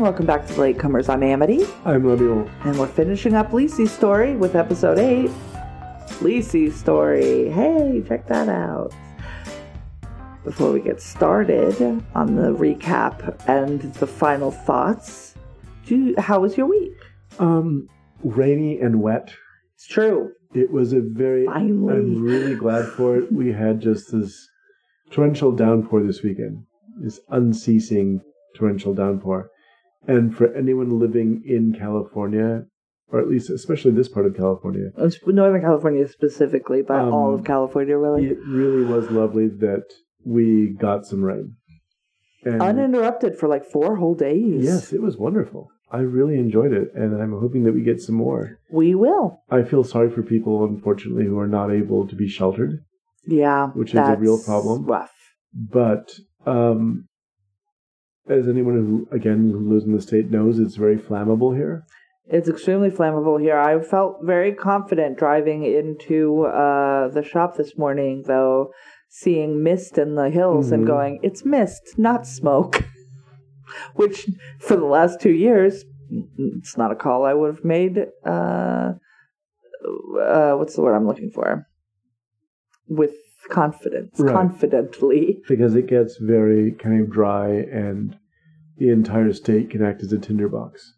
and welcome back to the Latecomers. I'm Amity, I'm Lemuel. and we're finishing up Lisey's story with episode 8. Lisey's story. Hey, check that out. Before we get started on the recap and the final thoughts, do you, how was your week? Um, rainy and wet. It's true. It was a very. Finally. I'm really glad for it. We had just this torrential downpour this weekend. This unceasing torrential downpour, and for anyone living in California, or at least especially this part of California, Northern California specifically, but Um, all of California really. it really was lovely that we got some rain. And Uninterrupted for like four whole days. yes, it was wonderful. I really enjoyed it, and I'm hoping that we get some more. We will. I feel sorry for people, unfortunately, who are not able to be sheltered. Yeah. Which is a real problem. Rough. But um, as anyone who, again, who lives in the state knows, it's very flammable here. It's extremely flammable here. I felt very confident driving into uh, the shop this morning, though, seeing mist in the hills and Mhm. going, it's mist, not smoke. Which, for the last two years, it's not a call I would have made. Uh, uh, what's the word I'm looking for? With confidence, Right. confidently. Because it gets very kind of dry, and the entire state can act as a tinderbox.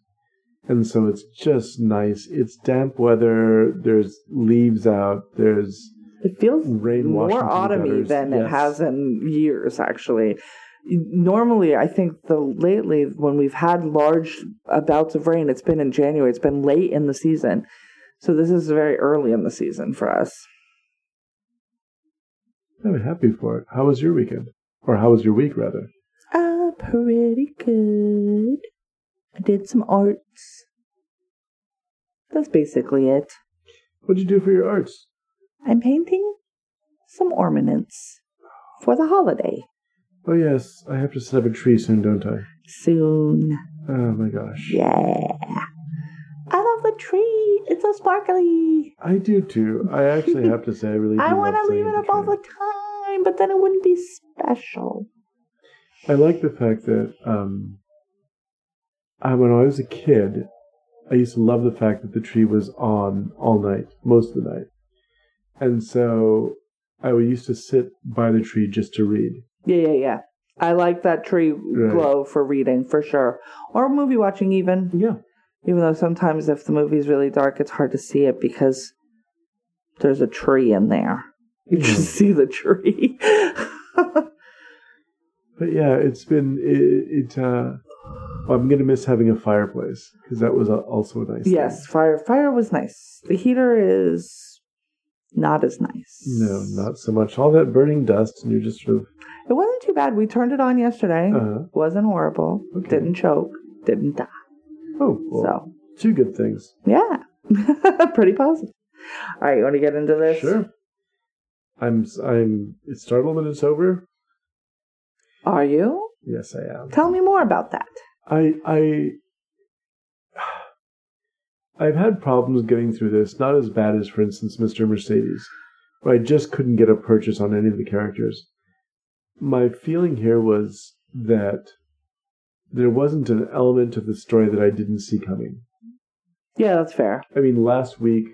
And so it's just nice. It's damp weather. There's leaves out. There's It feels Rain more washed into the autumny than it has in years. Actually, normally I think the lately when we've had large bouts of rain, it's been in January. It's been late in the season, so this is very early in the season for us. I'm happy for it. How was your weekend? Or how was your week, rather? Pretty good. I did some arts. That's basically it. What'd you do for your arts? I'm painting some ornaments for the holiday Oh, yes. I have to set up a tree soon, don't I? soon. Oh, my gosh. Yeah. I love the tree. It's so sparkly. I do too. I actually have to say, I really. Do I want to leave it up all the time, but then it wouldn't be special. I like the fact that um, I, when I was a kid, I used to love the fact that the tree was on all night, most of the night, and so I would used to sit by the tree just to read. Yeah, yeah, yeah. I like that tree Right. glow for reading for sure, or movie watching even. Yeah, Even though sometimes if the movie's really dark, it's hard to see it because there's a tree in there. You just see the tree. but yeah, it's been it. it uh, I'm gonna miss having a fireplace because that was a, also a nice. thing. yes, fire. Fire was nice. The heater is not as nice. No, not so much. All that burning dust, and you're just sort of. It wasn't too bad. We turned it on yesterday. Uh-huh. Wasn't horrible. Okay. Didn't choke. Didn't die. oh, well, So two good things. yeah, pretty positive. All right, you want to get into this? Sure. I'm. I'm it's startled that it's over. Are you? Yes, I am. Tell me more about that. I I I've had problems getting through this. Not as bad as, for instance, Mr. Mercedes, where I just couldn't get a purchase on any of the characters. My feeling here was that there wasn't an element of the story that I didn't see coming. Yeah, that's fair. I mean, last week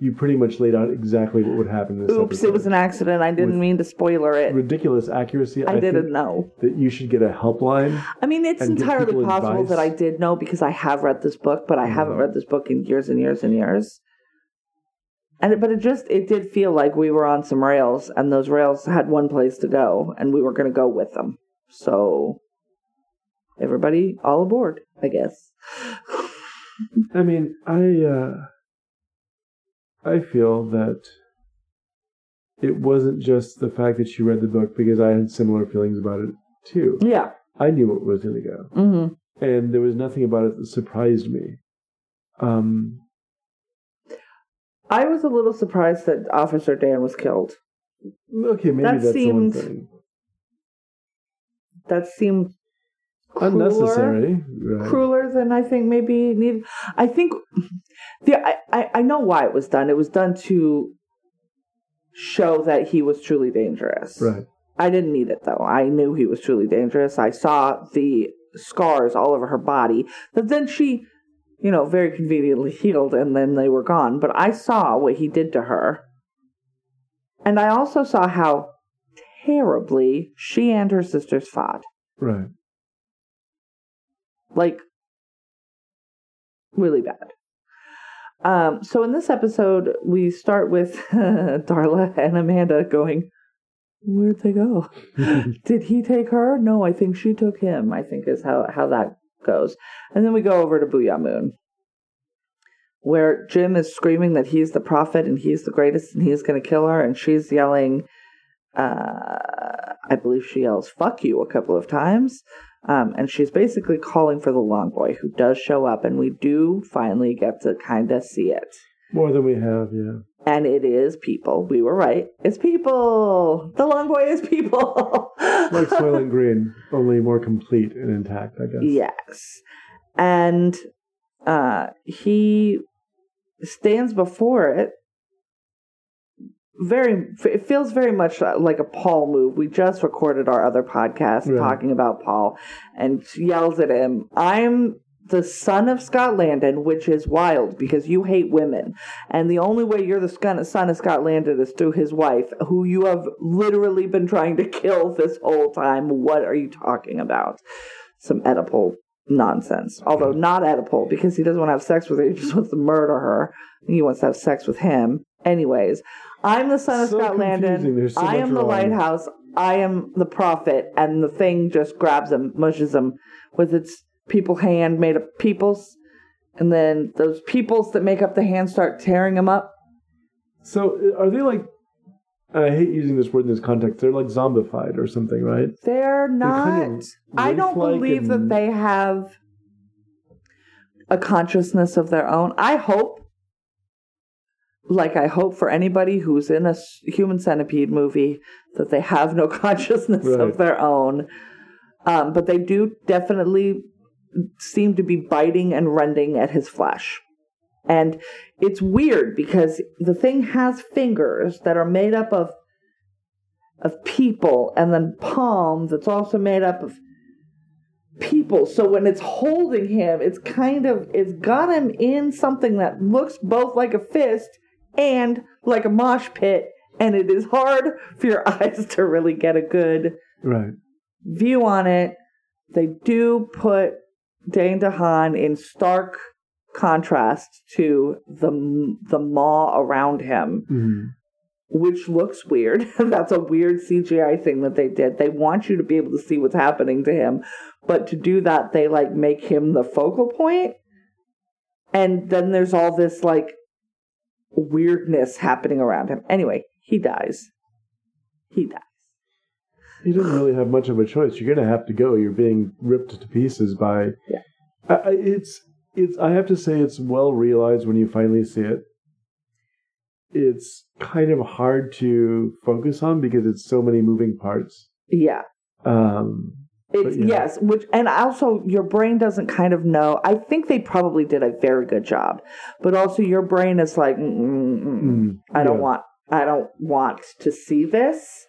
you pretty much laid out exactly what would happen in this Oops, episode. it was an accident. I didn't With mean to spoiler it. ridiculous accuracy. I didn't think know. that you should get a helpline. I mean, it's entirely possible advice. that I did know because I have read this book, but I haven't Mhm. read this book in years and years and years. And it- but it just it did feel like we were on some rails, and those rails had one place to go, and we were going to go with them. So everybody, all aboard, I guess. I mean, I uh, I feel that it wasn't just the fact that she read the book because I had similar feelings about it too. yeah. I knew it was going to go, hmm and there was nothing about it that surprised me. Um, I was a little surprised that Officer Dan was killed. okay, maybe That that's seemed the one thing. That seemed crueler. Unnecessary, right? crueler than I think maybe needed. I think the I, I, I know why it was done. It was done to show that he was truly dangerous. Right. I didn't need it though. I knew he was truly dangerous. I saw the scars all over her body that then she, you know, very conveniently healed and then they were gone. But I saw what he did to her. And I also saw how terribly she and her sisters fought. Right. Like, really bad. Um, so in this episode, we start with Darla and Amanda going, Where'd they go? Did he take her? No, I think she took him, I think is how, how that goes. And then we go over to Booya Moon, where Jim is screaming that he's the prophet and he's the greatest and he's going to kill her. And she's yelling, uh, I believe she yells, fuck you, a couple of times. Um, and she's basically calling for the long boy, who does show up, and we do finally get to kind of see it. More than we have, yeah. And it is people. We were right. It's people. The long boy is people. like Soylent Green, only more complete and intact, I guess. Yes. And uh, he stands before it very it feels very much uh, like a paul move. We just recorded our other podcast right. talking about paul and yells at him. I'm the son of scott landon which is wild because you hate women. And the only way you're the son of scott landon is through his wife who you have literally been trying to kill this whole time. What are you talking about? Some Oedipal nonsense. Although not Oedipal because he doesn't want to have sex with her. He just wants to murder her. He wants to have sex with him. Anyways I'm the son of so Scott Landon. So I am the wrong. lighthouse. I am the prophet, and the thing just grabs him, mushes him with its people hand made of peoples, and then those peoples that make up the hand start tearing him up. So uh, are they like? I hate using this word in this context. They're like zombified or something, right? They're not. They're kind of I don't believe and... that they have a consciousness of their own. I hope like I hope for anybody who's in a human centipede movie that they have no consciousness right. of their own. Um, but they do definitely seem to be biting and rending at his flesh. And it's weird because the thing has fingers that are made up of of people and then palm that's also made up of people. So when it's holding him, it's kind of it's got him in something that looks both like a fist and like a mosh pit, and it is hard for your eyes to really get a good right. view on it. They do put Dane DeHaan in stark contrast to the the maw around him, mm-hmm. which looks weird. That's a weird CGI thing that they did. They want you to be able to see what's happening to him, but to do that, they like make him the focal point. And then there's all this like weirdness happening around him. Anyway, he dies. He dies. He doesn't really have much of a choice. You're going to have to go. You're being ripped to pieces by. Yeah. I, it's it's. I have to say, it's well realized when you finally see it. It's kind of hard to focus on because it's so many moving parts. Yeah. Um, it's yeah. yes, which and also your brain doesn't kind of know. I think they probably did a very good job, but also your brain is like, mm, mm, mm, mm. I don't yeah. want, I don't want to see this,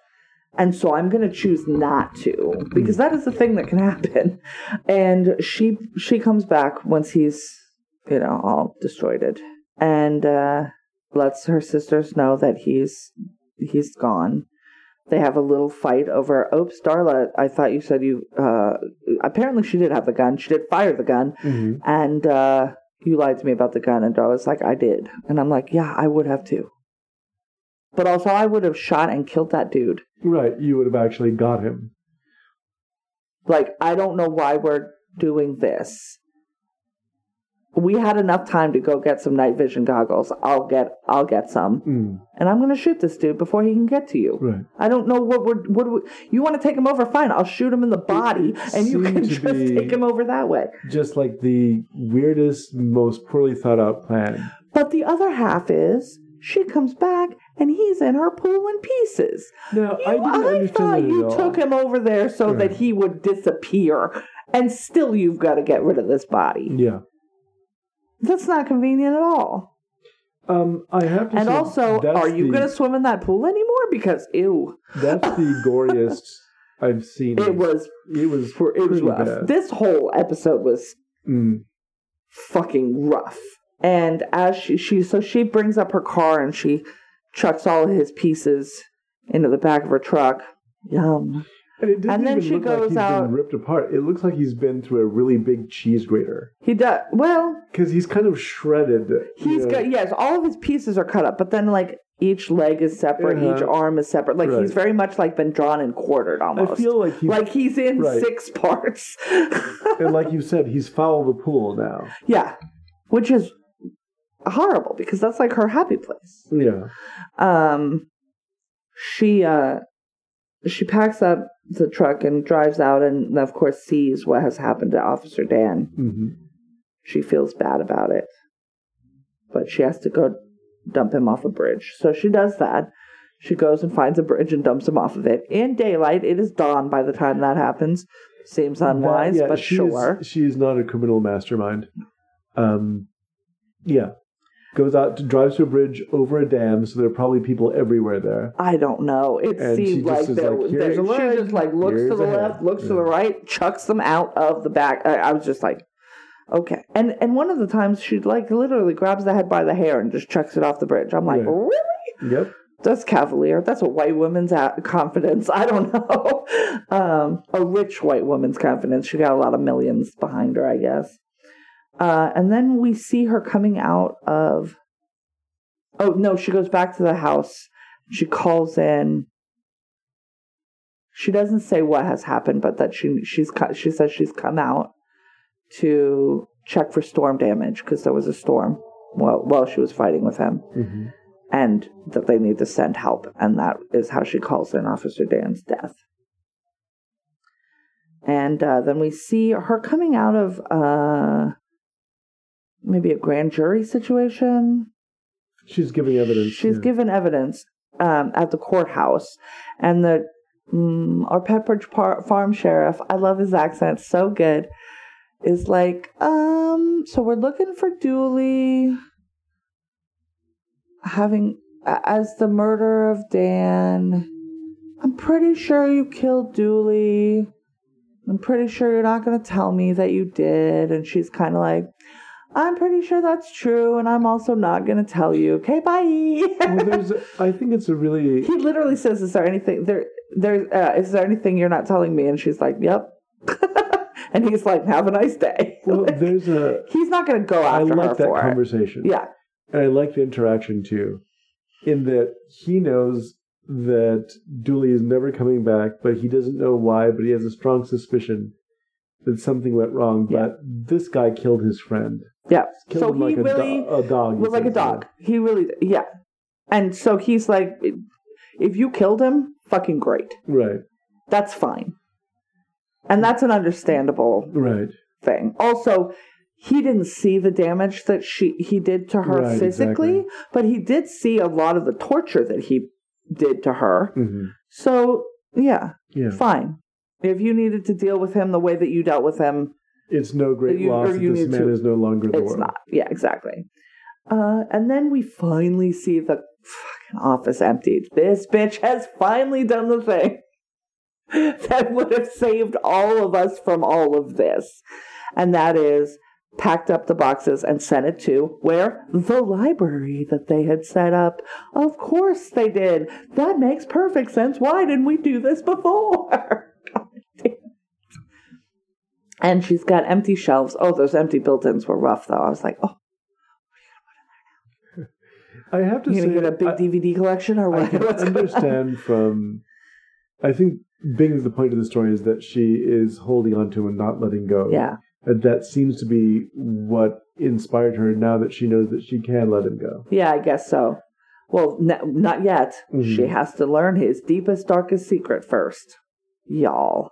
and so I'm going to choose not to because that is the thing that can happen. And she she comes back once he's you know all destroyed, it and uh, lets her sisters know that he's he's gone they have a little fight over. Oops, Darla. I thought you said you. Uh, apparently, she did have the gun. She did fire the gun, mm-hmm. and uh, you lied to me about the gun. And Darla's like, I did, and I'm like, yeah, I would have too. But also, I would have shot and killed that dude. Right, you would have actually got him. Like, I don't know why we're doing this we had enough time to go get some night vision goggles. I'll get I'll get some, mm. and I'm going to shoot this dude before he can get to you. Right. I don't know what we're what we, you want to take him over. Fine, I'll shoot him in the body, it and you can just take him over that way. Just like the weirdest, most poorly thought out plan. But the other half is she comes back and he's in her pool in pieces. No, I didn't I understand thought you took him over there so right. that he would disappear, and still you've got to get rid of this body. Yeah. That's not convenient at all. Um, I have to and say, also, are you the, going to swim in that pool anymore? Because ew. That's the goriest I've seen. It was It was. for it was rough. bad. This whole episode was Mm, fucking rough. And as she she so she brings up her car and she chucks all of his pieces into the back of her truck. Yum. And it doesn't And then even she look like goes he's out- been ripped apart. It looks like he's been through a really big cheese grater He does well. because he's kind of shredded. you He's know. got yes, all of his pieces are cut up, but then like each leg is separate, Uh-huh. each arm is separate. Like Right. he's very much like been drawn and quartered almost. I feel like he's like he's in Right. six parts. and like you said, he's foul the pool now. yeah, which is horrible because that's like her happy place. Yeah. um she uh she packs up the truck and drives out and of course sees what has happened to officer dan. Hmm she feels bad about it. But she has to go dump him off a bridge. So she does that. She goes and finds a bridge and dumps him off of it. In daylight it is dawn by the time that happens. Seems unwise yeah, but she sure. Is, she is not a criminal mastermind. Um, yeah. Goes out to drives to a bridge over a dam, so there are probably people everywhere there. I don't know. It And seemed like there, like, there- "Here's she leg, just like looks to the a head." left, looks to the right, chucks them out of the back. I, I was just like, okay. And and one of the times she like literally grabs the head by the hair and just chucks it off the bridge. I'm like, Right. really? Yep. That's cavalier. That's a white woman's confidence. I don't know. Um, a rich white woman's confidence. She got a lot of millions behind her, I guess. Uh, and then we see her coming out of. Oh no! She goes back to the house. She calls in. She doesn't say what has happened, but that she she's she says she's come out to check for storm damage because there was a storm while while she was fighting with him hmm and that they need to send help. And that is how she calls in Officer Dan's death. And uh, then we see her coming out of uh, maybe a grand jury situation. She's giving evidence. She's yeah. given evidence um, at the courthouse. And the mm, our Pepperidge Par- Farm sheriff, I love his accent, so good, is like, um, so we're looking for Dooley having as the murder of Dan. I'm pretty sure you killed Dooley. I'm pretty sure you're not going to tell me that you did. And she's kind of like, I'm pretty sure that's true, and I'm also not going to tell you. Okay, bye. well, there's. I think it's a really. he literally says, "Is there anything there? There uh, is there anything you're not telling me?" And she's like, "Yep." and he's like, "Have a nice day." Well, there's a. he's not going to go I after her like that for it. conversation. Yeah, And I like the interaction too, in that he knows that Dooley is never coming back, but he doesn't know why, but he has a strong suspicion that something went wrong. Yeah. But this guy killed his friend. Yeah. Killed So him like he a, do- really a dog. was like a dog. He really, yeah. And so he's like, if you killed him, fucking great. Right, That's fine. And that's an understandable right. thing. Also, he didn't see the damage that she he did to her Right, physically, exactly. but he did see a lot of the torture that he did to her. hmm So, yeah, Yeah. fine. If you needed to deal with him the way that you dealt with him, It's no great You- loss that this man to- is no longer the it's world. not. Yeah, exactly. Uh, and then we finally see the fucking office emptied. This bitch has finally done the thing that would have saved all of us from all of this. And that is packed up the boxes and sent it to where? The library that they had set up. Of course they did. That makes perfect sense. Why didn't we do this before? God damn it. And she's got empty shelves. Oh, those empty built-ins were rough, though. I was like, "Oh, I have to you say, get a big I- DVD collection or I what?" can What's understand from. I think being the point of the story is that she is holding on to and not letting go. Yeah, And that seems to be what inspired her now that she knows that she can let him go. yeah, I guess so. Well, n- not yet. Mhm. She has to learn his deepest, darkest secret first, y'all.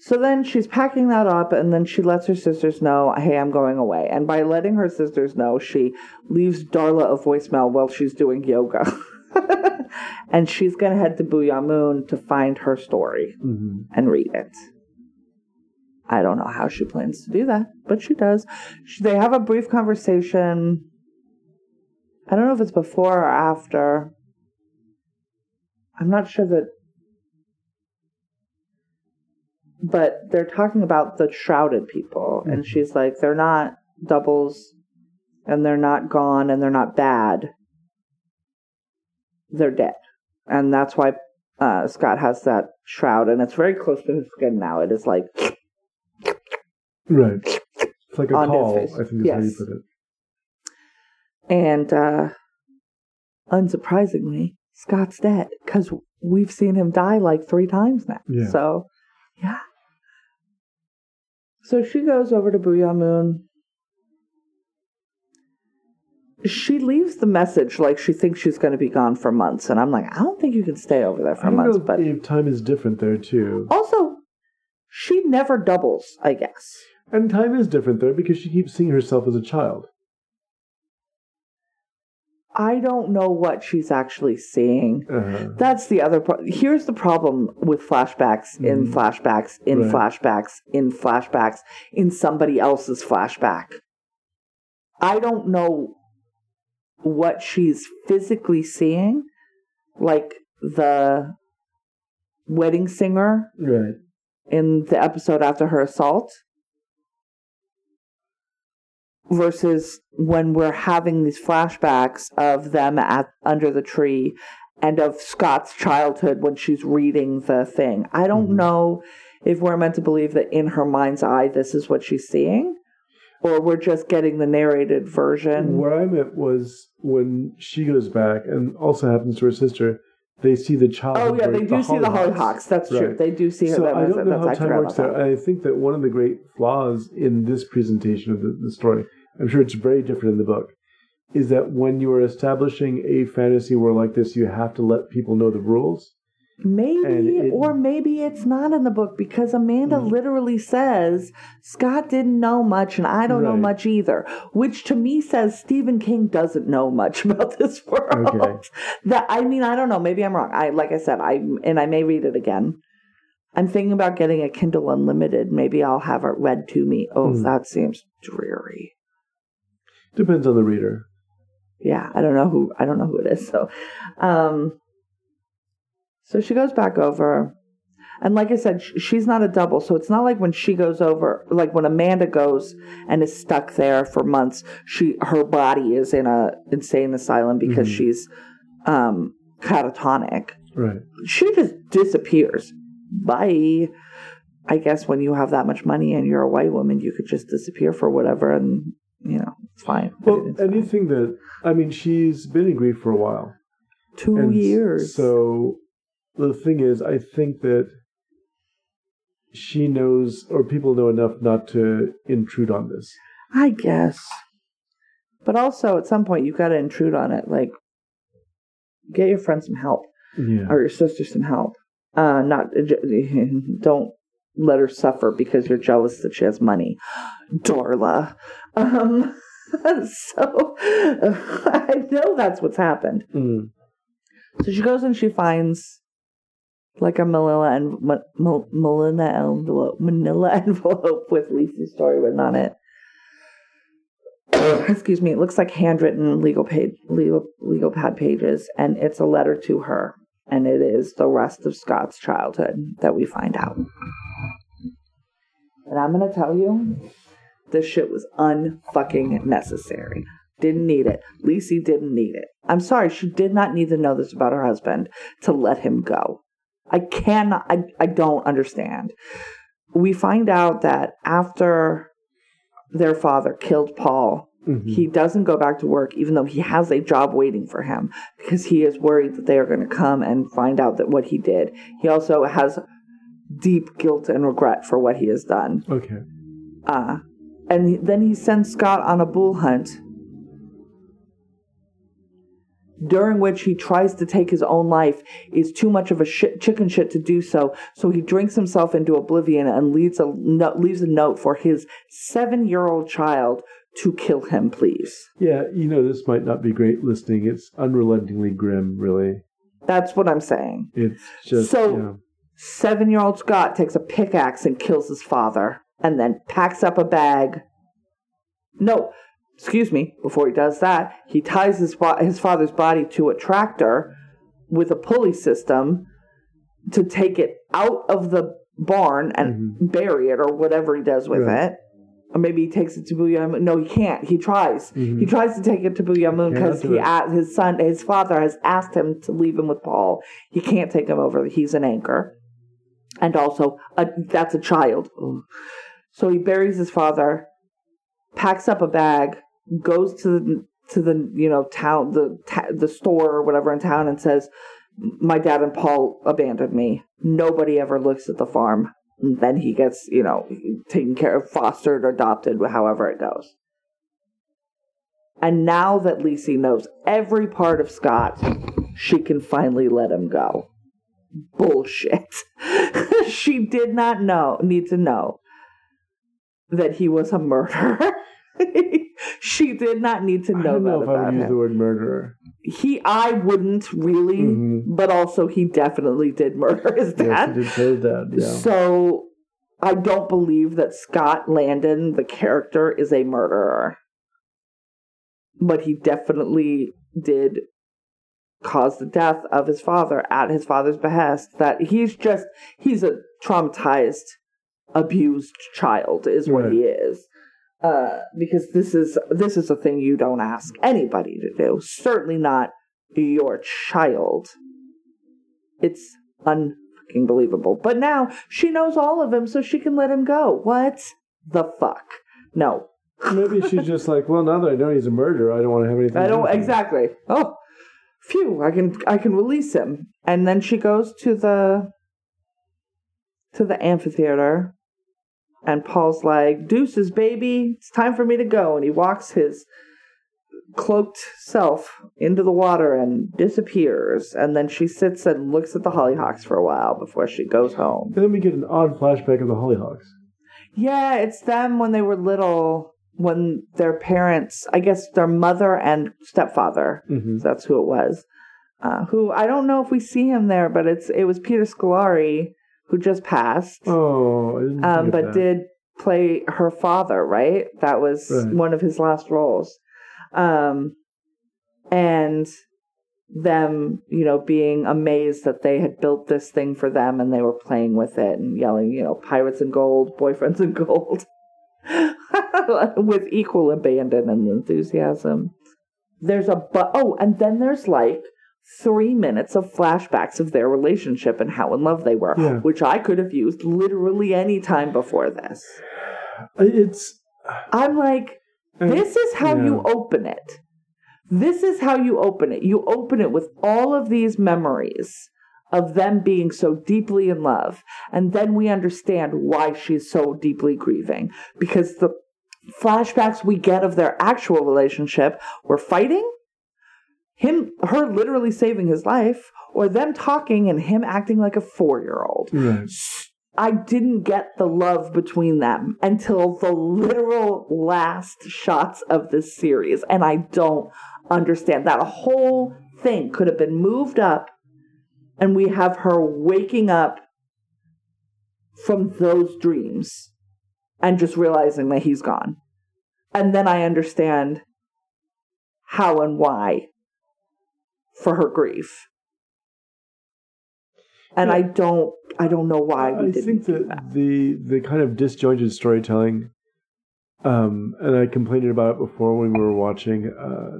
So then she's packing that up, and then she lets her sisters know, "Hey, I'm going away." And by letting her sisters know, she leaves Darla a voicemail while she's doing yoga. and she's gonna head to Booya Moon to find her story. hmm and read it. I don't know how she plans to do that, but she does. She, they have a brief conversation. I don't know if it's before or after. I'm not sure that. But they're talking about the shrouded people, and Mhm. she's like, they're not doubles, and they're not gone, and they're not bad. They're dead, and that's why uh, Scott has that shroud, and it's very close to his skin now. It is like Right. It's like a call. I think is how you put it. And uh, unsurprisingly, Scott's dead because we've seen him die like three times now. Yeah. So, yeah. So she goes over to Booya Moon. She leaves the message like she thinks she's going to be gone for months. And I'm like, I don't think you can stay over there I for don't months. know But if time is different there too. also, she never doubles, I guess. And time is different there because she keeps seeing herself as a child. I don't know what she's actually seeing. Uh, That's the other part. Here's the problem with flashbacks in Mhm. flashbacks in Right. flashbacks in flashbacks in somebody else's flashback. I don't know what she's physically seeing, like the wedding singer right. in the episode after her assault versus when we're having these flashbacks of them at under the tree and of Scott's childhood when she's reading the thing. I don't Mhm. know if we're meant to believe that in her mind's eye this is what she's seeing or we're just getting the narrated version. Where I meant was when she goes back, and also happens to her sister, they see the child. Oh yeah, they do see the Hollyhocks. That's true. They do see her. So that I don't know how time works there. I think that one of the great flaws in this presentation of the, the story, I'm sure it's very different in the book, is that when you are establishing a fantasy world like this, you have to let people know the rules. Maybe, it- or maybe it's not in the book because Amanda Mm. literally says Scott didn't know much and I don't know much either, which to me says Stephen King doesn't know much about this world. Okay. That I mean, I don't know. Maybe I'm wrong. I like I said, I and I may read it again. I'm thinking about getting a Kindle Unlimited. Maybe I'll have it read to me. Oh, Mm. that seems dreary. Depends on the reader. yeah i don't know who i don't know who it is so um so she goes back over and like i said sh- she's not a double so it's not like when she goes over like when amanda goes and is stuck there for months she her body is in a insane asylum because Mhm. she's um catatonic Right. she just disappears bye i guess when you have that much money and you're a white woman you could just disappear for whatever and you know fine Well, fine. anything that, I mean, she's been in grief for a while. two And years So the thing is, I think that she knows, or people know enough not to intrude on this. I guess. But also, at some point, you've got to intrude on it. Like, get your friend some help Yeah. or your sister some help. Uh, not don't let her suffer because you're jealous that she has money, Darla. Um, so I know that's what's happened. Mm. So she goes and she finds like a Manila and Manila envelope, Manila envelope with Lisa's story written on it. Excuse me. It looks like handwritten legal page, legal legal pad pages, and it's a letter to her, and it is the rest of Scott's childhood that we find out. And I'm gonna tell you, this shit was unfucking necessary. Didn't need it. Lisey didn't need it. I'm sorry, she did not need to know this about her husband to let him go. I cannot, I, I don't understand. We find out that after their father killed Paul, Mhm. he doesn't go back to work, even though he has a job waiting for him, because he is worried that they are going to come and find out that what he did. He also has deep guilt and regret for what he has done. Okay. Uh, and then he sends Scott on a bool hunt, during which he tries to take his own life. Is too much of a shit, chicken shit to do so, so he drinks himself into oblivion and leaves a no, leaves a note for his seven year old child to kill him, please. Yeah, you know, this might not be great listening. It's unrelentingly grim, really. That's what I'm saying. It's just, So- yeah. Seven year old Scott takes a pickaxe and kills his father, and then packs up a bag. No, excuse me, before he does that, he ties his, his father's body to a tractor with a pulley system to take it out of the barn and bury it or whatever he does with Mm-hmm. Right. it. Or maybe he takes it to Booya Moon. No, he can't. He tries. He tries to take it to Booya Moon Can't because he his son, his father has asked him to leave him with Paul. He can't take him over. He's an anchor, and also a, that's a child. So he buries his father, packs up a bag, goes to the to the you know town the ta- the store or whatever in town and says, "My dad and Paul abandoned me. Nobody ever looks at the farm." And then he gets you know taken care of, fostered adopted, however it goes. And now that Lisey knows every part of Scott, she can finally let him go. Bullshit. she did not know, need to know that he was a murderer. she did not need to I know don't know that if I would use the word murderer. He, I wouldn't really, Mhm. but also he definitely did murder his dad. Yes, he did kill his dad. Yeah. So I don't believe that Scott Landon, the character, is a murderer. But he definitely did cause the death of his father at his father's behest. That he's just, he's a traumatized, abused child, is what Right. he is. Uh, because this is this is a thing you don't ask anybody to do. Certainly not your child. It's unfucking believable. But now she knows all of him, so she can let him go. What the fuck? No, Maybe she's just like, well, now that I know he's a murderer, I don't want to have anything. I do don't exactly. Oh, phew! I can I can release him, and then she goes to the to the amphitheater, and Paul's like, "Deuces, baby, it's time for me to go," and he walks his cloaked self into the water and disappears. And then she sits and looks at the hollyhocks for a while before she goes home. And then we get an odd flashback of the hollyhocks. Yeah, it's them when they were little, when their parents, I guess their mother and stepfather, Mm-hmm. that's who it was. Uh, who I don't know if we see him there, but it's it was Peter Scolari who just passed, Oh, um, but that. did play her father. Right, that was Right. one of his last roles. Um, and them, you know, being amazed that they had built this thing for them and they were playing with it and yelling, you know, pirates and gold, boyfriends and gold, with equal abandon and enthusiasm. There's a but. Oh, and then there's like three minutes of flashbacks of their relationship and how in love they were, Yeah. which I could have used literally any time before this. It's I'm like, this is how yeah. you open it. This is how you open it. You open it with all of these memories of them being so deeply in love. And then we understand why she's so deeply grieving. Because the flashbacks we get of their actual relationship were fighting, him her literally saving his life, or them talking and him acting like a four year old. right. I didn't get the love between them until the literal last shots of this series. And I don't understand that. A whole thing could have been moved up, and we have her waking up from those dreams and just realizing that he's gone. And then I understand how and why for her grief. And Yeah. I don't I don't know why we I think that that. the the kind of disjointed storytelling, um, and I complained about it before when we were watching uh,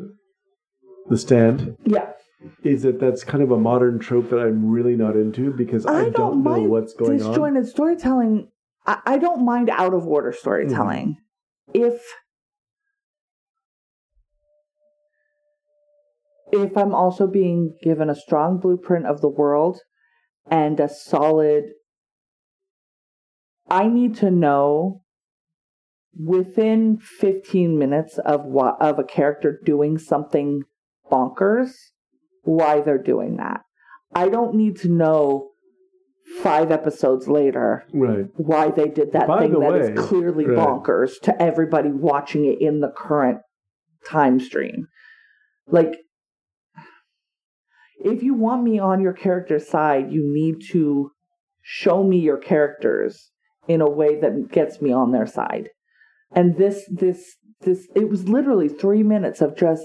The Stand, Yeah. is that that's kind of a modern trope that I'm really not into because I, I, don't, don't, know what's going on. disjointed storytelling. I, I don't mind out of order storytelling. Mm-hmm. If if I'm also being given a strong blueprint of the world and a solid I need to know within 15 minutes of what of a character doing something bonkers why they're doing that. I don't need to know 5 episodes later Right. why they did that By thing that is way, clearly right. bonkers to everybody watching it in the current time stream. Like, if you want me on your character's side, you need to show me your characters in a way that gets me on their side. And this, this, this, it was literally three minutes of just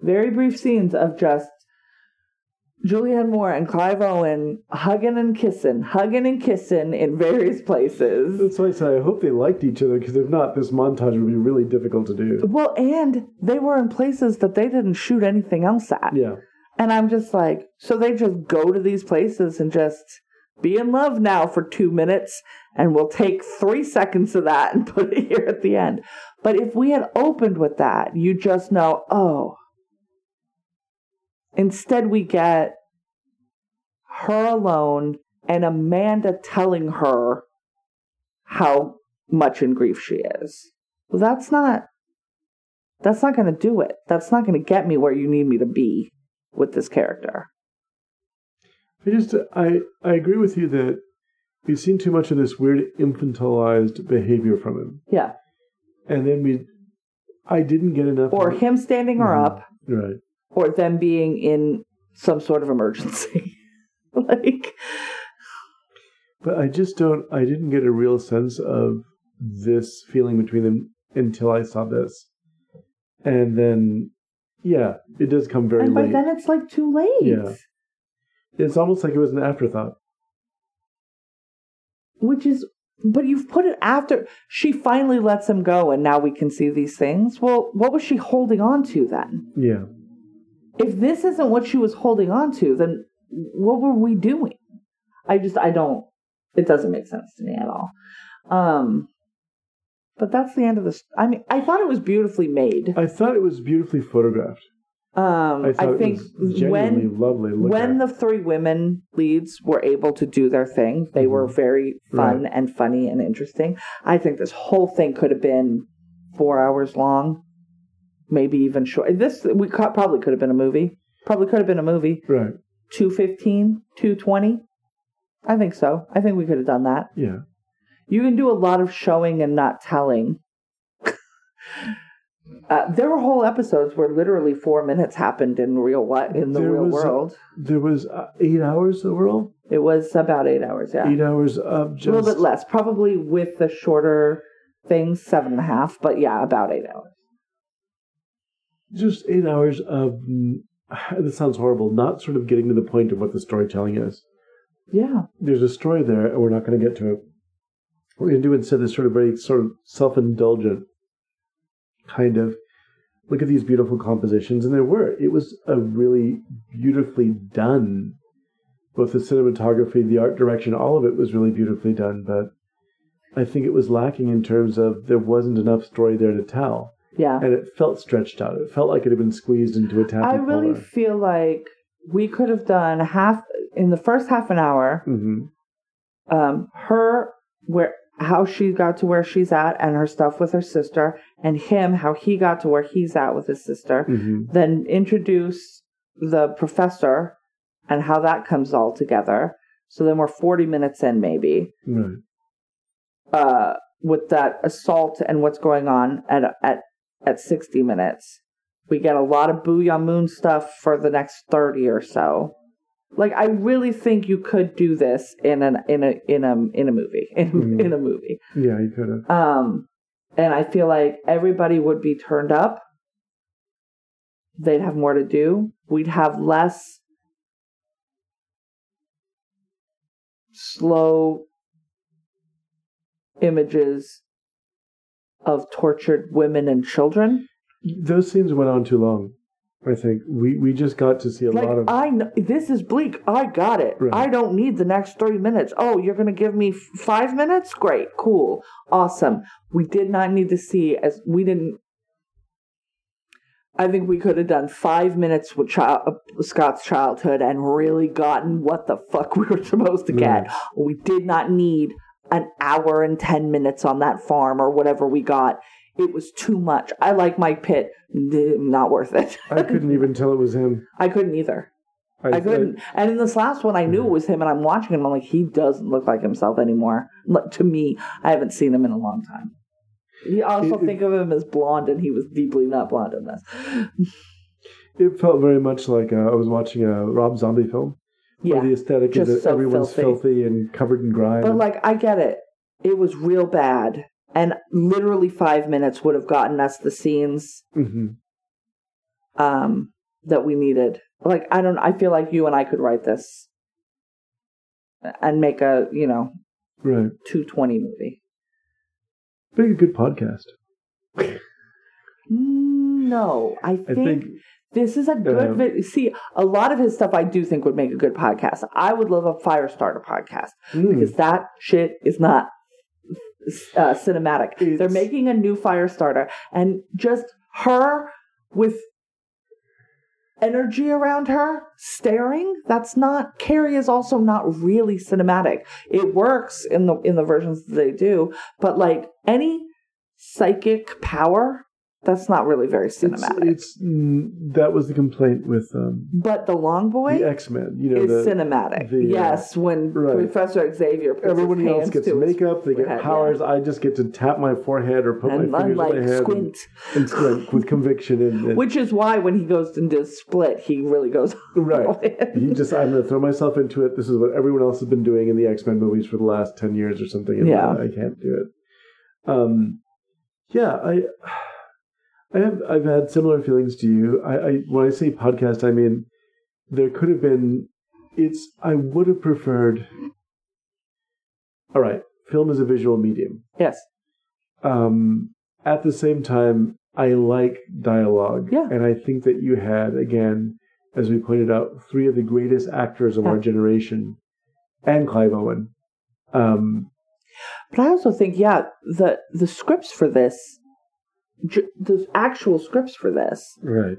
very brief scenes of just Julianne Moore and Clive Owen hugging and kissing, hugging and kissing in various places. That's why I say I hope they liked each other because if not, this montage would be really difficult to do. Well, and they were in places that they didn't shoot anything else at. Yeah. And I'm just like, so they just go to these places and just be in love now for two minutes, and we'll take three seconds of that and put it here at the end. But if we had opened with that, you just know, oh. Instead, we get her alone and Amanda telling her how much in grief she is. Well, that's not. That's not going to do it. That's not going to get me where you need me to be with this character. I just I I agree with you that we've seen too much of this weird infantilized behavior from him, Yeah. and then we I didn't get enough. Or him standing her Mhm. up, right. or them being in some sort of emergency. like, But I just don't. I didn't get a real sense of this feeling between them until I saw this, and then yeah, it does come very and by late. then it's like too late. Yeah. it's almost like it was an afterthought. Which is, but you've put it after she finally lets him go, and now we can see these things. Well, what was she holding on to then? Yeah, If this isn't what she was holding on to, then what were we doing? I just, I don't, it doesn't make sense to me at all. Um, but that's the end of this. I mean, I thought it was beautifully made. I thought it was beautifully photographed. Um, I I, think when when at. the three women leads were able to do their thing, they were Mhm. very fun and funny and interesting. I think this whole thing could have been four hours long, maybe even short. This we probably could have been a movie. Probably could have been a movie. right, 215, 220. I think so. I think we could have done that. yeah, You can do a lot of showing and not telling. uh, there were whole episodes where literally four minutes happened in real life in the There real was world. there was uh, eight hours world, It was about eight hours, yeah. eight hours of just a little bit less, probably with the shorter things, seven and a half, but yeah, about eight hours. just eight hours of. This sounds horrible. Not sort of getting to the point of what the storytelling is. Yeah. There's a story there, and we're not going to get to it. What we're going to do instead is sort of very sort of self-indulgent kind of look at these beautiful compositions, and there were. It was a really beautifully done. Both the cinematography, the art direction, all of it was really beautifully done. But I think it was lacking in terms of there wasn't enough story there to tell, Yeah. and it felt stretched out. It felt like it had been squeezed into a taffy I really feel like we could have done half in the first half an hour, hmm um, her where how she got to where she's at and her stuff with her sister, and him how he got to where he's at with his sister. hmm Then introduce the professor and how that comes all together. So then we're 40 minutes in, maybe. Right. uh, with that assault and what's going on at at at 60 minutes. We get a lot of Booya Moon stuff for the next 30 or so. Like I really think you could do this in an in a in a in a movie in, Mhm. in a movie. Yeah, you could have. Um and I feel like everybody would be turned up. They'd have more to do. We'd have less slow images of tortured women and children. Those scenes went on too long. I think we we just got to see a like lot of. I know this is bleak. I got it. Right. I don't need the next three minutes. Oh, you're gonna give me f- five minutes? Great, cool, awesome. We did not need to see as we didn't. I think we could have done five minutes with child, uh, Scott's childhood and really gotten what the fuck we were supposed to get. Right. We did not need an hour and 10 minutes on that farm or whatever we got. It was too much. I like Mike Pitt. Not worth it. I couldn't even tell it was him. I couldn't either. I, I couldn't. And in this last one, I knew it was him, and I'm watching him. I'm like, he doesn't look like himself anymore. Like, To me, I haven't seen him in a long time. You also It- think of him as blonde, and he was deeply not blonde in this. It felt very much like uh, I was watching a Rob Zombie film. Yeah, the aesthetic is that so everyone's filthy. filthy. and covered in grime. but like, I get it. It was real bad, and literally five minutes would have gotten us the scenes. hmm Um, that we needed. Like I don't I feel like you and I could write this and make a, you know, Right. 220 movie. Make a good podcast. No, I I think, think this is a good. Uh, vi- See, a lot of his stuff I do think would make a good podcast. I would love a Firestarter podcast mm, because that shit is not uh, cinematic. They're making a new fire starter, and just her with energy around her staring that's not carrie is also not really cinematic it works in the in the versions that they do but like any psychic power that's not really very it's, cinematic it's mm, that was the complaint with um, but the long boy the X Men. You know, is the, cinematic the, uh, yes when right. professor xavier puts everybody his else hands gets makeup, they get head, yeah. powers. I just get to tap my forehead or put and my fingers in my head squint and, and squint with conviction. And, and which is why when he goes into split he really goes right, all in. he just I'm going to throw myself into it. This is what everyone else has been doing in the X Men movies for the last ten years or something. And Yeah. I can't do it. Um, yeah, I. I have I've had similar feelings to you. I, I when I say podcast, I mean there could have been. It's I would have preferred. All right, film is a visual medium. yes Um, at the same time, I like dialogue, Yeah. and I think that you had again, as we pointed out, three of the greatest actors of our generation, and Clive Owen. Um, But I also think, yeah, the the scripts for this, j- the actual scripts for this, right.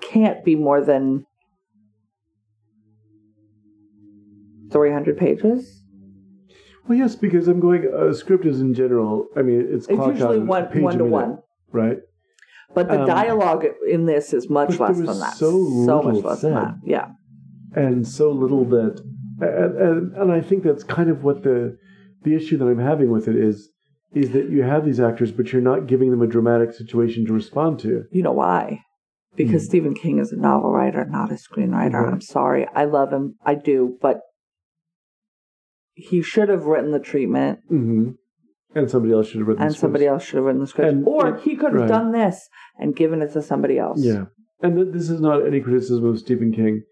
can't be more than three hundred pages. Well, yes, because I'm going. A script is in general. I mean, it's It's usually on one, one to minute, one right? but the Um, dialogue in this is much less than that. so much little less than that. Yeah, and so little that and, and and I think that's kind of what the the issue that I'm having with it is is that you have these actors but you're not giving them a dramatic situation to respond to. you know why? Because Hmm. Stephen King is a novel writer, not a screenwriter. I'm sorry, I love him, I do, but he should have written the treatment hmm And somebody else should have written and the scripts. somebody else should have written the script. And or he could have right. done this and given it to somebody else. Yeah. And th- this is not any criticism of Stephen King.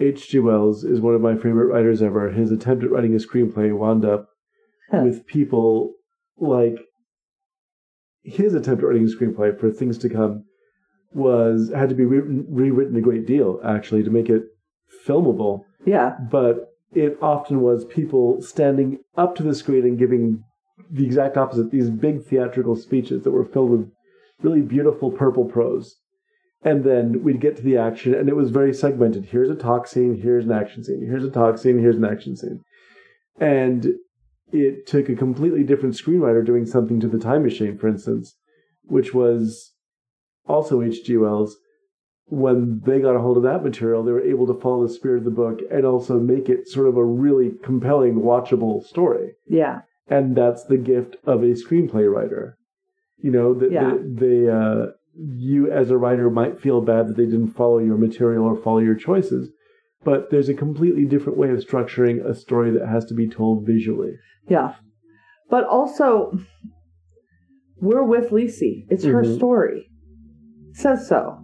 H.G. Wells is one of my favorite writers ever. His attempt at writing a screenplay wound up Huh. with people like his attempt at writing a screenplay for things to come was had to be rewritten, rewritten a great deal actually to make it filmable. Yeah. But it often was people standing up to the screen and giving the exact opposite these big theatrical speeches that were filled with really beautiful purple prose. And then we'd get to the action, and it was very segmented. Here's a talk scene, here's an action scene, here's a talk scene, here's an action scene. And it took a completely different screenwriter doing something to the time machine, for instance, which was also H.G. Wells. When they got a hold of that material, they were able to follow the spirit of the book and also make it sort of a really compelling, watchable story Yeah. and that's the gift of a screenplay writer. You know, that Yeah. they, they uh, you as a writer might feel bad that they didn't follow your material or follow your choices, but there's a completely different way of structuring a story that has to be told visually. Yeah. But also, we're with Lisey. It's her Mhm. story. It says so.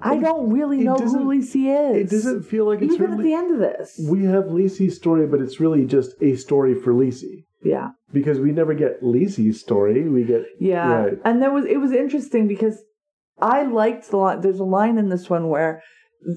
I It- don't really know who Lisey is. It doesn't feel like it's Even at the end of this. we have Lisey's story, but it's really just a story for Lisey yeah. because we never get Lisey's story. We get Yeah. Right. And there was it was interesting because I liked the line there's a line in this one where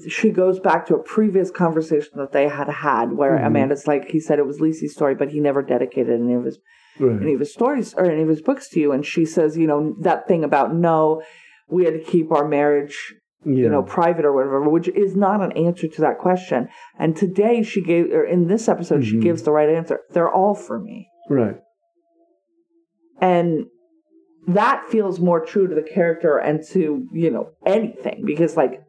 she goes back to a previous conversation that they had had where Mhm. Amanda's like he said it was Lisey's story, but he never dedicated any of his right. any of his stories or any of his books to you. And she says, you know, that thing about no, we had to keep our marriage, yeah. you know, private or whatever, which is not an answer to that question. And today she gave, or in this episode, she Mhm. gives the right answer. They're all for me. right. And that feels more true to the character and to, you know, anything because like,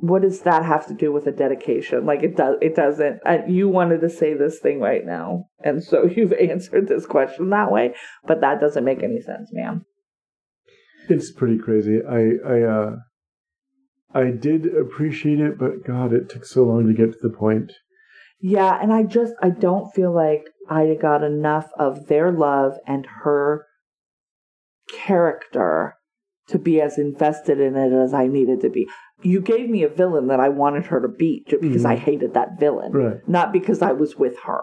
what does that have to do with a dedication? Like it does, it doesn't. And you wanted to say this thing right now, and so you've answered this question that way, but that doesn't make any sense, ma'am. It's pretty crazy. I I uh I did appreciate it, but God, it took so long to get to the point. Yeah, and I just I don't feel like I got enough of their love and her character to be as invested in it as I needed to be. You gave me a villain that I wanted her to beat just because I hated that villain, Mm-hmm. Right. not because I was with her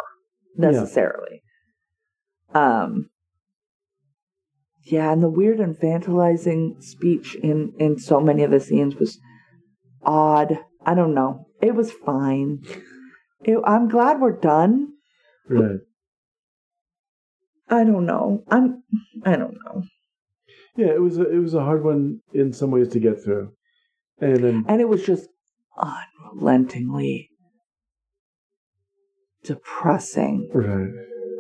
necessarily. Um. Yeah, and the weird infantilizing speech in in so many of the scenes was odd. I don't know. It was fine. It, I'm glad we're done. Right. I don't know. I'm. I don't know. Yeah, it was a, it was a hard one in some ways to get through, and then And it was just unrelentingly depressing. right.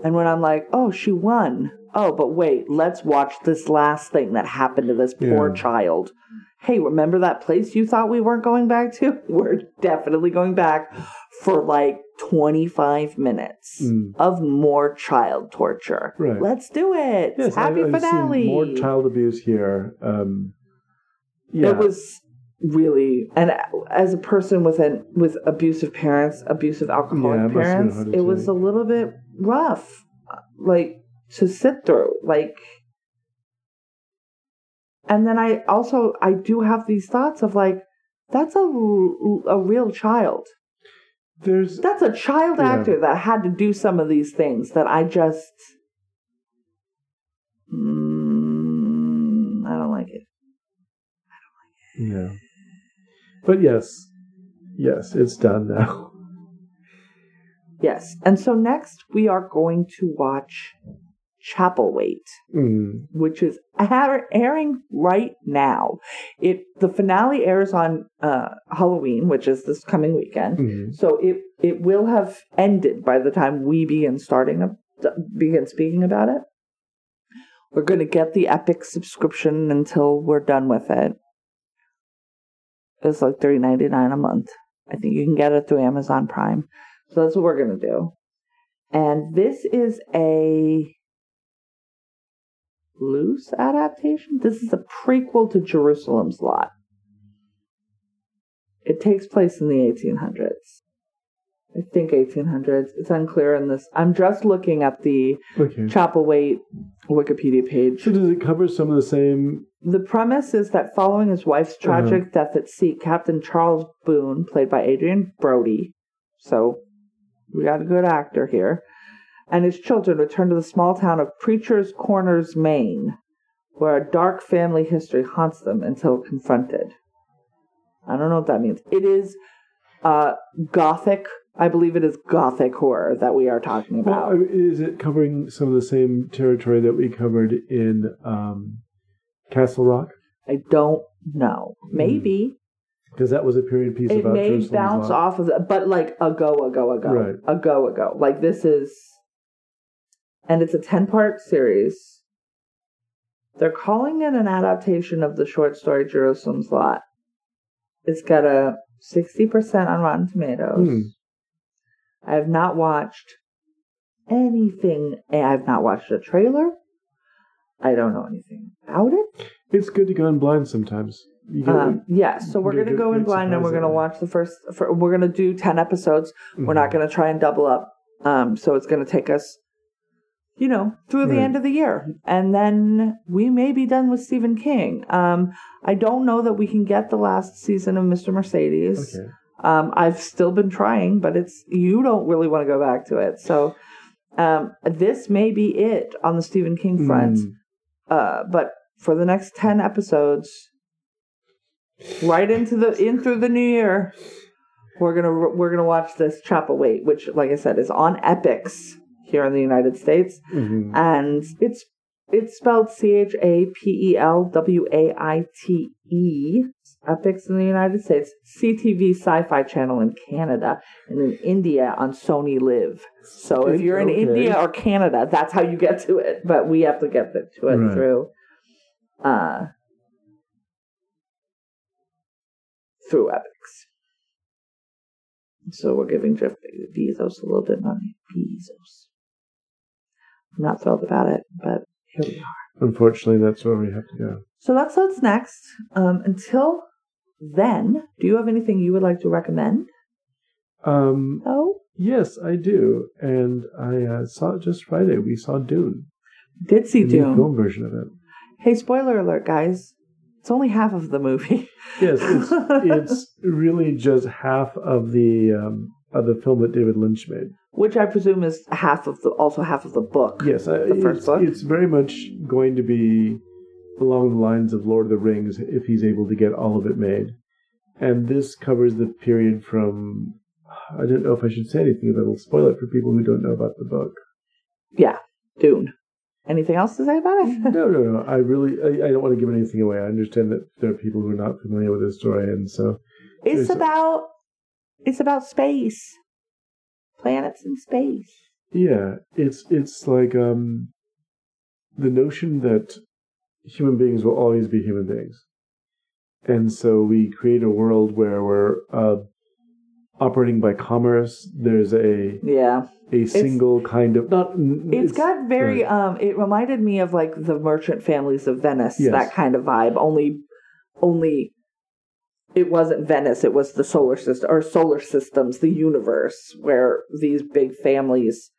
And when I'm like, oh, she won. Oh, but wait, let's watch this last thing that happened to this poor Yeah. child. Hey, remember that place you thought we weren't going back to? We're definitely going back for like 25 minutes Mm. of more child torture. Right. Let's do it. Yes, Happy I've finale. more child abuse here. Um, yeah, It was really, and as a person with an with abusive parents, abusive alcoholic Yeah, it must have been parents, it was a little bit rough, like to sit through. Like, and then I also I do have these thoughts of like, that's a a real child. There's That's a child Yeah. actor that had to do some of these things that I just. Mm, I don't like it. yeah, but yes, yes, it's done now. Yes. And so next we are going to watch Chapelwaite, Mm. which is air- airing right now. It the finale airs on uh, Halloween, which is this coming weekend. Mm. So it it will have ended by the time we begin starting up begin speaking about it. We're going to get the Epic subscription until we're done with it. It's like three ninety nine a month. I think you can get it through Amazon Prime. So that's what we're going to do. And this is a loose adaptation. This is a prequel to Jerusalem's Lot. It takes place in the 1800s. I think 1800s. It's unclear in this. I'm just looking at the Okay. Chapelwaite Wikipedia page. So does it cover some of the same? The premise is that following his wife's uh-huh. tragic death at sea, Captain Charles Boone, played by Adrien Brody, so we got a good actor here, and his children return to the small town of Preacher's Corners, Maine, where a dark family history haunts them until confronted. I don't know what that means. It is uh, gothic. I believe it is gothic horror that we are talking about. Mean, is it covering some of the same territory that we covered in um, Castle Rock? I don't know. Maybe. Because that was a period piece it about may Jerusalem's bounce Lot. off of it, but like a go, a go, a go, Right. a go, a go. Like this is, and it's a ten part series. They're calling it an adaptation of the short story Jerusalem's Lot. It's got a sixty percent on Rotten Tomatoes. Hmm. I have not watched anything. I have not watched a trailer. I don't know anything about it. It's good to go in blind sometimes. Um, yeah, so we're gonna good- go in blind and we're gonna watch the first. For, we're gonna do ten episodes. We're not Mhm. gonna try and double up. Um, so it's gonna take us, you know, through the Right. end of the year, and then we may be done with Stephen King. Um, I don't know that we can get the last season of Mr. Mercedes. Okay. Um, I've still been trying, but it's you don't really want to go back to it. So um, this may be it on the Stephen King front. Mm. Uh, but for the next ten episodes, right into the in through the new year, we're gonna we're gonna watch this Chapelwaite, which, like I said, is on Epix here in the United States, Mhm. and it's it's spelled C H A P E L W A I T E. Epix in the United States, CTV Sci-Fi Channel in Canada, and in India on Sony LIV. So if you're in Okay. India or Canada, that's how you get to it. But we have to get the- to it Right. through uh through Epix. So we're giving Jeff Bezos a little bit of money. Bezos. I'm not thrilled about it, but here we are. Unfortunately, that's where we have to go. So that's what's next. Um, until then, do you have anything you would like to recommend? Um, Oh, yes, I do, and I uh, saw it just Friday. We saw Dune, did see the Dune. film version of it. Hey, spoiler alert, guys. It's only half of the movie. Yes, it's, it's really just half of the um, of the film that David Lynch made. Which I presume is half of the also half of the book. Yes, uh, The first it's, book? it's very much going to be along the lines of Lord of the Rings if he's able to get all of it made. And this covers the period from I don't know if I should say anything that'll spoil it for people who don't know about the book. Yeah, Dune. Anything else to say about it? No, no, no. I really I, I don't want to give anything away. I understand that there are people who are not familiar with this story, and so It's about it's about space. Planets in space. Yeah, it's it's like um the notion that human beings will always be human beings. And so we create a world where we're uh, operating by commerce. There's a Yeah. a single kind of not. It's got very right. um it reminded me of like the merchant families of Venice, Yes. that kind of vibe. Only only it wasn't Venice, it was the solar system or solar systems, the universe, where these big families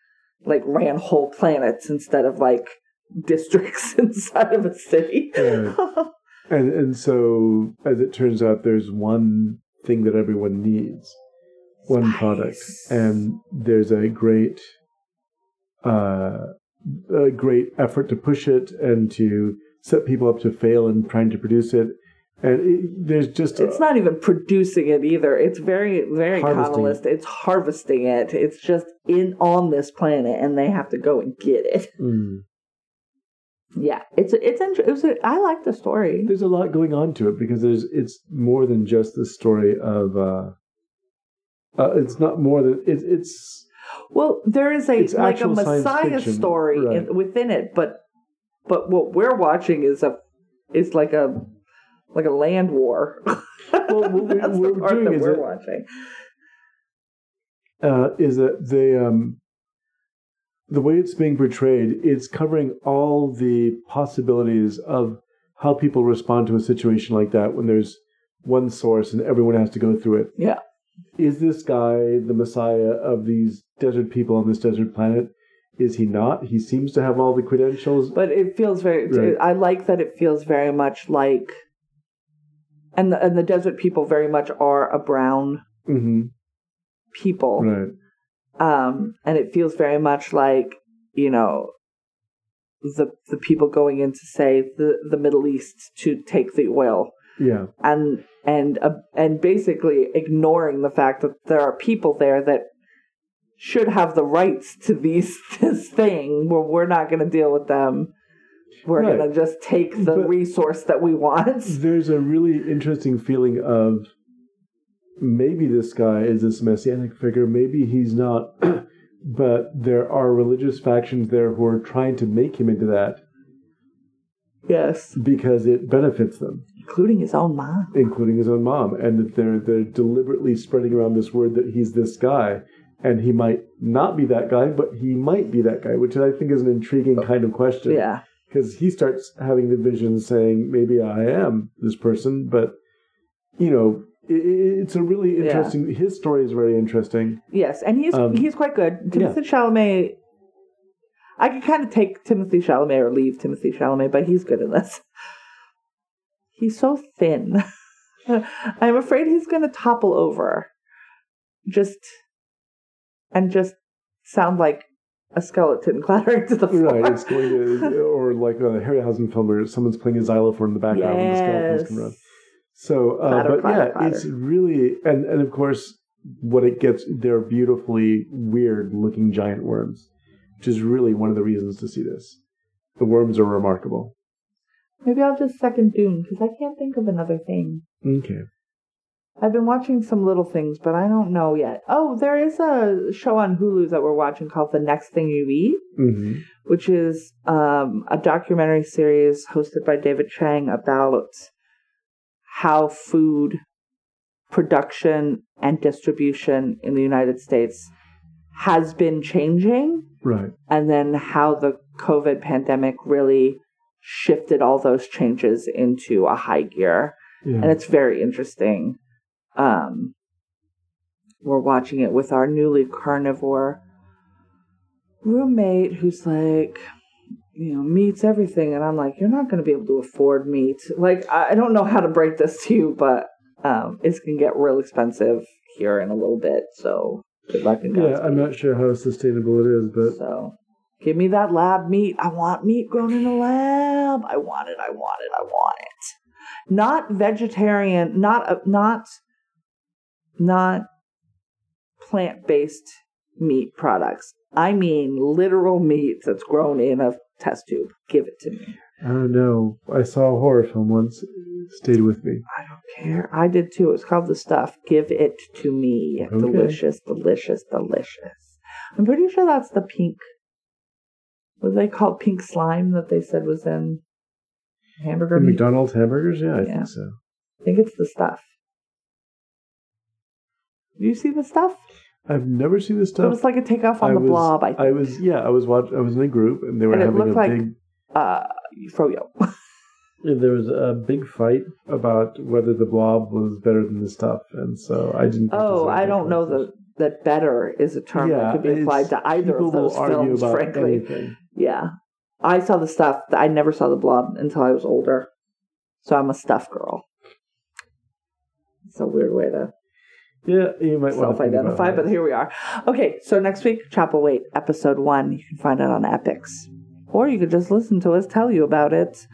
like ran whole planets instead of like districts inside of a city. and and so as it turns out, there's one thing that everyone needs, one product, and there's a great, uh, a great effort to push it and to set people up to fail in trying to produce it. And it, there's just It's not even producing it either. It's very, very Harvesting communist. It's harvesting it. It's just in on this planet, and they have to go and get it. Mm. Yeah, it's it's it was a, I like the story. there's a lot going on to it because there's it's more than just the story of. Uh, uh, it's not more than it's it's Well, there is a like a Messiah story right. in, within it, but but what we're watching is a is like a like a land war. Well, what we- That's the we're part doing that we're that- watching. uh, is that they um, the way it's being portrayed, it's covering all the possibilities of how people respond to a situation like that when there's one source and everyone has to go through it. Yeah. Is this guy the messiah of these desert people on this desert planet? Is he not? He seems to have all the credentials. But it feels very. Right. I like that it feels very much like, and the, and the desert people very much are a brown hmm people. Right. um, and it feels very much like you know the the people going into say the the Middle East to take the oil Yeah. and and uh, and basically ignoring the fact that there are people there that should have the rights to these this thing where we're not going to deal with them we're Right. going to just take the But- resource that we want There's a really interesting feeling of maybe this guy is this messianic figure, maybe he's not, but there are religious factions there who are trying to make him into that yes because it benefits them, including his own mom including his own mom, and that they're they're deliberately spreading around this word that he's this guy. And he might not be that guy, but he might be that guy, which I think is an intriguing oh, kind of question. yeah because he starts having the vision saying maybe i am this person but you know i i- it's a really Yeah. interesting his story is very interesting Yes, and he's Um, he's quite good. Timothée Chalamet. I could kind of take Timothée Chalamet or leave Timothée Chalamet, but he's good in this. He's so thin. I'm afraid he's going to topple over. Just and just sound like a skeleton clattering to the floor. right it's going to or like a harryhausen film where someone's playing a xylophone in the background and the skeletons Yes. come around so uh, Clatter, but clatter, yeah clatter. it's really and and of course what it gets they're beautifully weird looking giant worms which is really one of the reasons to see this the worms are remarkable Maybe I'll just second Dune because I can't think of another thing. okay I've been watching some little things, but I don't know yet. Oh, there is a show on Hulu that we're watching called The Next Thing You Eat. hmm which is um, a documentary series hosted by David Chang about how food production and distribution in the United States has been changing, right and then how the COVID pandemic really shifted all those changes into a high gear. yeah And it's very interesting. Um, we're watching it with our newly carnivore roommate who's like, you know, meat's everything. And I'm like, you're not going to be able to afford meat. Like, I don't know how to break this to you, but um, it's going to get real expensive here in a little bit. So good luck and Yeah, I'm not sure how sustainable it is, but So give me that lab meat. I want meat grown in a lab. I want it. I want it. I want it. Not vegetarian. Not uh, not not plant based meat products. I mean literal meat that's grown in a test tube. Give it to me. I don't know. I saw a horror film once. It stayed with me. I don't care. I did too. It's called the stuff. Give it to me. Okay. Delicious, delicious, delicious. I'm pretty sure that's the pink. What they called pink slime that they said was in hamburger The meat. McDonald's hamburgers? Yeah, I Yeah. think so. I think it's the stuff. You see the stuff? I've never seen this stuff. It was like a takeoff on I the was, blob. I think. I was, yeah, I was watching. I was in a group, and they were And it having a like- big. uh, froyo. There was a big fight about whether the blob was better than the stuff, and so I didn't. oh, I don't know that that better is a term that could be applied to either of those films. Frankly, anything. Yeah. I saw the stuff. I never saw the blob until I was older. So I'm a stuff girl. It's a weird way to Yeah, you might want self to think about identify, that. but here we are. Okay, so next week, Chapelwaite, episode one. You can find it on Epix. Or you could just listen to us tell you about it.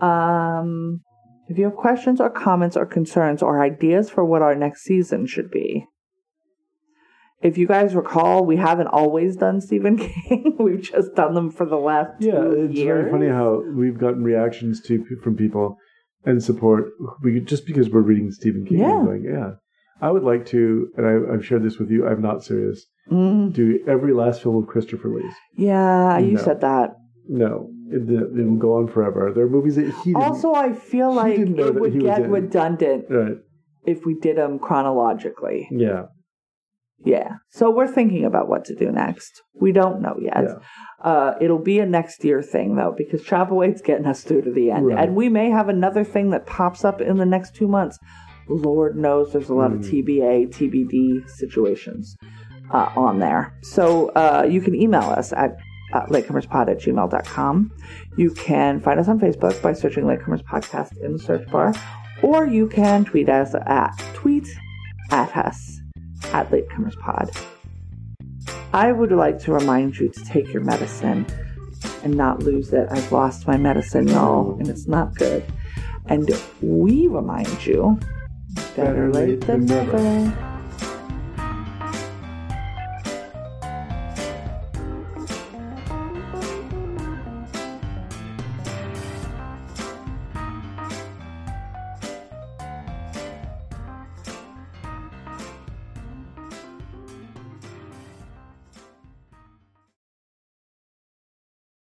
Um, if you have questions or comments or concerns or ideas for what our next season should be, if you guys recall, we haven't always done Stephen King. We've just done them for the last Yeah, it's years. very funny how we've gotten reactions to from people and support we, just because we're reading Stephen King. Yeah. and Going, yeah, I would like to, and I, I've shared this with you. I'm not serious. Mm, Do every last film of Christopher Lee's. yeah, you No. said that. No, it, it will go on forever. There are movies that he. Also, I feel like it would get redundant right. if we did them chronologically. Yeah. Yeah. So we're thinking about what to do next. We don't know yet. Yeah. Uh, it'll be a next year thing though, because Chapelwaite's getting us through to the end, Right. and we may have another thing that pops up in the next two months. Lord knows there's a lot of Mm. TBA, TBD situations uh, on there. So uh, you can email us at uh, latecomerspod at gmail.com. You can find us on Facebook by searching Latecomers Podcast in the search bar, or you can tweet us at tweet at us at latecomerspod. I would like to remind you to take your medicine and not lose it. I've lost my medicine, y'all, and it's not good. And we remind you better late than never.